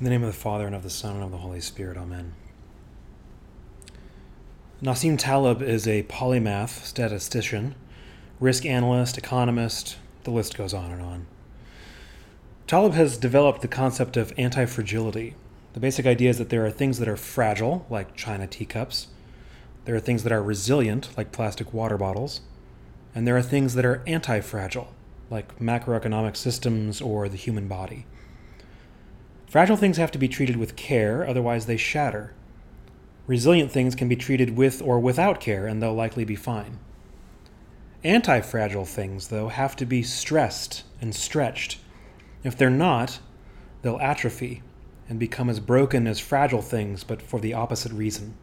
In the name of the Father, and of the Son, and of the Holy Spirit, Amen. Nassim Taleb is a polymath, statistician, risk analyst, economist, the list goes on and on. Taleb has developed the concept of anti fragility. The basic idea is that there are things that are fragile, like china teacups, there are things that are resilient, like plastic water bottles, and there are things that are anti fragile, like macroeconomic systems or the human body. Fragile things have to be treated with care, otherwise, they shatter. Resilient things can be treated with or without care, and they'll likely be fine. Anti fragile things, though, have to be stressed and stretched. If they're not, they'll atrophy and become as broken as fragile things, but for the opposite reason.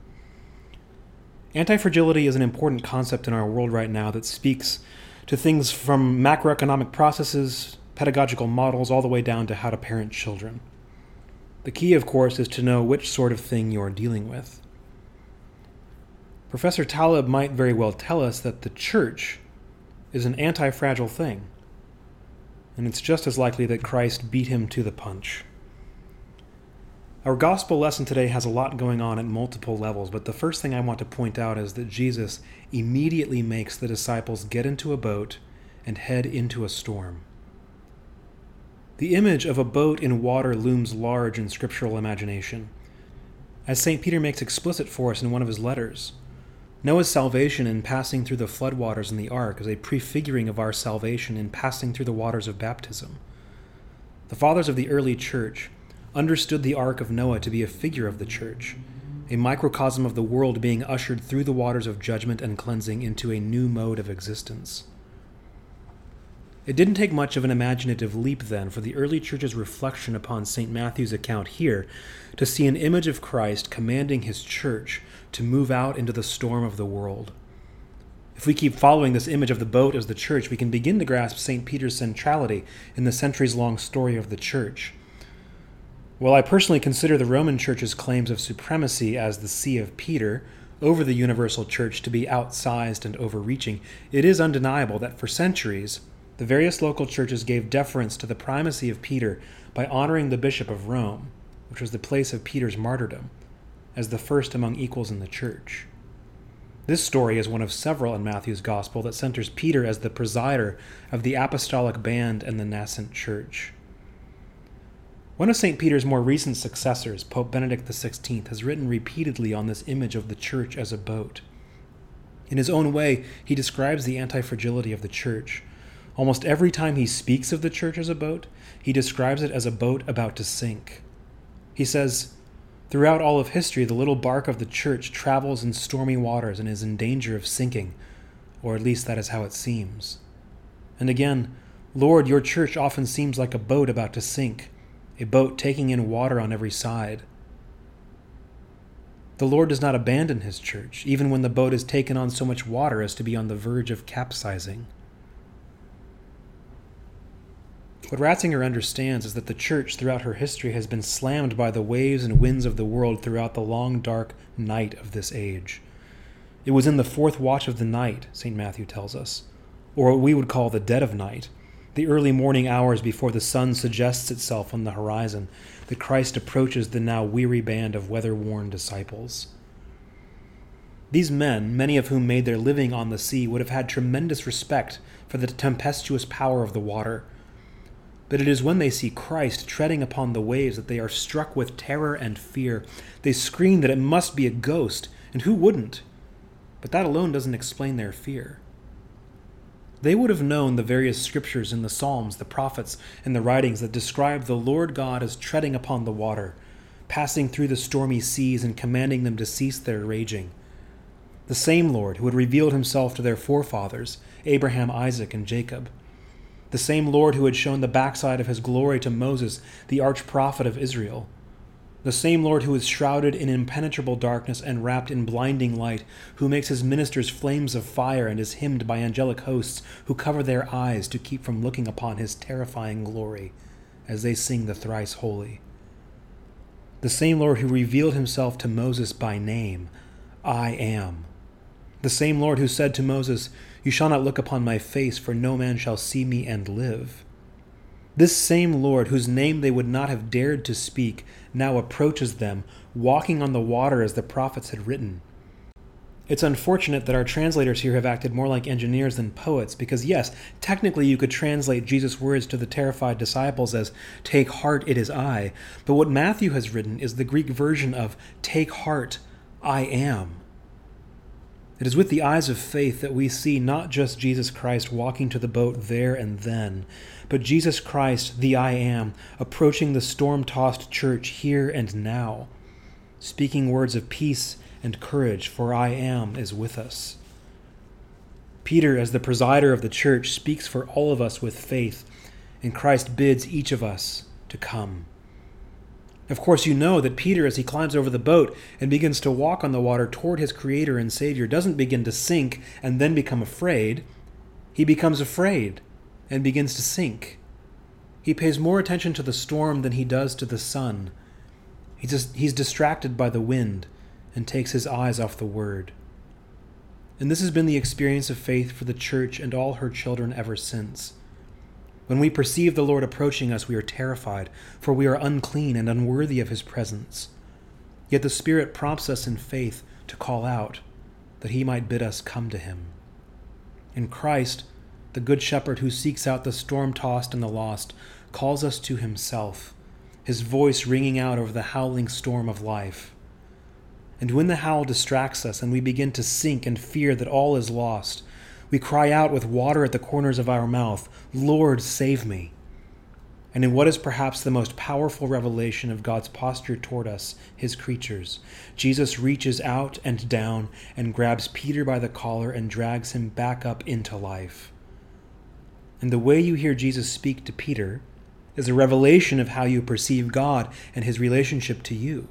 Anti fragility is an important concept in our world right now that speaks to things from macroeconomic processes, pedagogical models, all the way down to how to parent children. The key, of course, is to know which sort of thing you're dealing with. Professor Taleb might very well tell us that the church is an anti fragile thing, and it's just as likely that Christ beat him to the punch. Our gospel lesson today has a lot going on at multiple levels, but the first thing I want to point out is that Jesus immediately makes the disciples get into a boat and head into a storm. The image of a boat in water looms large in scriptural imagination. As St. Peter makes explicit for us in one of his letters, Noah's salvation in passing through the floodwaters in the ark is a prefiguring of our salvation in passing through the waters of baptism. The fathers of the early church understood the ark of Noah to be a figure of the church, a microcosm of the world being ushered through the waters of judgment and cleansing into a new mode of existence. It didn't take much of an imaginative leap, then, for the early church's reflection upon St. Matthew's account here to see an image of Christ commanding his church to move out into the storm of the world. If we keep following this image of the boat as the church, we can begin to grasp St. Peter's centrality in the centuries long story of the church. While I personally consider the Roman Church's claims of supremacy as the See of Peter over the universal church to be outsized and overreaching, it is undeniable that for centuries, the various local churches gave deference to the primacy of Peter by honoring the Bishop of Rome, which was the place of Peter's martyrdom, as the first among equals in the church. This story is one of several in Matthew's Gospel that centers Peter as the presider of the apostolic band and the nascent church. One of St. Peter's more recent successors, Pope Benedict XVI, has written repeatedly on this image of the church as a boat. In his own way, he describes the anti fragility of the church, Almost every time he speaks of the church as a boat, he describes it as a boat about to sink. He says, Throughout all of history, the little barque of the church travels in stormy waters and is in danger of sinking, or at least that is how it seems. And again, Lord, your church often seems like a boat about to sink, a boat taking in water on every side. The Lord does not abandon his church, even when the boat has taken on so much water as to be on the verge of capsizing. What Ratzinger understands is that the Church throughout her history has been slammed by the waves and winds of the world throughout the long, dark night of this age. It was in the fourth watch of the night, St. Matthew tells us, or what we would call the dead of night, the early morning hours before the sun suggests itself on the horizon, that Christ approaches the now weary band of weather worn disciples. These men, many of whom made their living on the sea, would have had tremendous respect for the tempestuous power of the water but it is when they see Christ treading upon the waves that they are struck with terror and fear. They scream that it must be a ghost, and who wouldn't? But that alone doesn't explain their fear. They would have known the various scriptures in the Psalms, the prophets, and the writings that describe the Lord God as treading upon the water, passing through the stormy seas and commanding them to cease their raging. The same Lord who had revealed himself to their forefathers, Abraham, Isaac, and Jacob the same Lord who had shown the backside of his glory to Moses, the arch prophet of Israel, the same Lord who is shrouded in impenetrable darkness and wrapped in blinding light, who makes his ministers flames of fire and is hymned by angelic hosts who cover their eyes to keep from looking upon his terrifying glory as they sing the thrice holy. The same Lord who revealed himself to Moses by name, I am. The same Lord who said to Moses, you shall not look upon my face, for no man shall see me and live. This same Lord, whose name they would not have dared to speak, now approaches them, walking on the water as the prophets had written. It's unfortunate that our translators here have acted more like engineers than poets, because yes, technically you could translate Jesus' words to the terrified disciples as, Take heart, it is I. But what Matthew has written is the Greek version of, Take heart, I am. It is with the eyes of faith that we see not just Jesus Christ walking to the boat there and then, but Jesus Christ, the I am, approaching the storm tossed church here and now, speaking words of peace and courage, for I am is with us. Peter, as the presider of the church, speaks for all of us with faith, and Christ bids each of us to come. Of course, you know that Peter, as he climbs over the boat and begins to walk on the water toward his Creator and Savior, doesn't begin to sink and then become afraid. He becomes afraid and begins to sink. He pays more attention to the storm than he does to the sun. He's, just, he's distracted by the wind and takes his eyes off the word. And this has been the experience of faith for the church and all her children ever since. When we perceive the Lord approaching us, we are terrified, for we are unclean and unworthy of his presence. Yet the Spirit prompts us in faith to call out, that he might bid us come to him. In Christ, the Good Shepherd who seeks out the storm tossed and the lost, calls us to himself, his voice ringing out over the howling storm of life. And when the howl distracts us and we begin to sink and fear that all is lost, we cry out with water at the corners of our mouth, Lord, save me. And in what is perhaps the most powerful revelation of God's posture toward us, his creatures, Jesus reaches out and down and grabs Peter by the collar and drags him back up into life. And the way you hear Jesus speak to Peter is a revelation of how you perceive God and his relationship to you.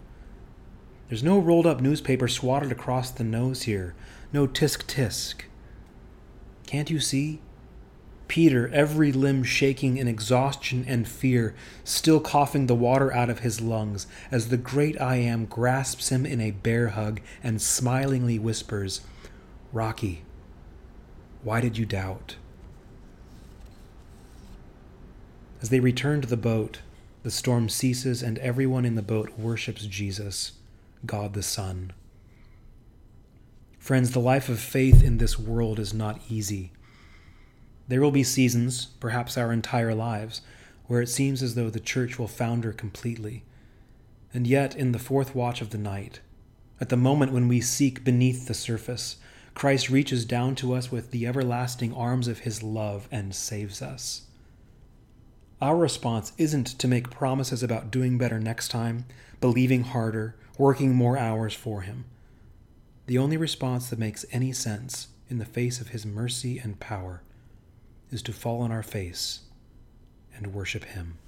There's no rolled up newspaper swatted across the nose here, no tisk tisk. Can't you see? Peter, every limb shaking in exhaustion and fear, still coughing the water out of his lungs, as the great I Am grasps him in a bear hug and smilingly whispers, Rocky, why did you doubt? As they return to the boat, the storm ceases and everyone in the boat worships Jesus. God the Son. Friends, the life of faith in this world is not easy. There will be seasons, perhaps our entire lives, where it seems as though the church will founder completely. And yet, in the fourth watch of the night, at the moment when we seek beneath the surface, Christ reaches down to us with the everlasting arms of his love and saves us. Our response isn't to make promises about doing better next time, believing harder, working more hours for Him. The only response that makes any sense in the face of His mercy and power is to fall on our face and worship Him.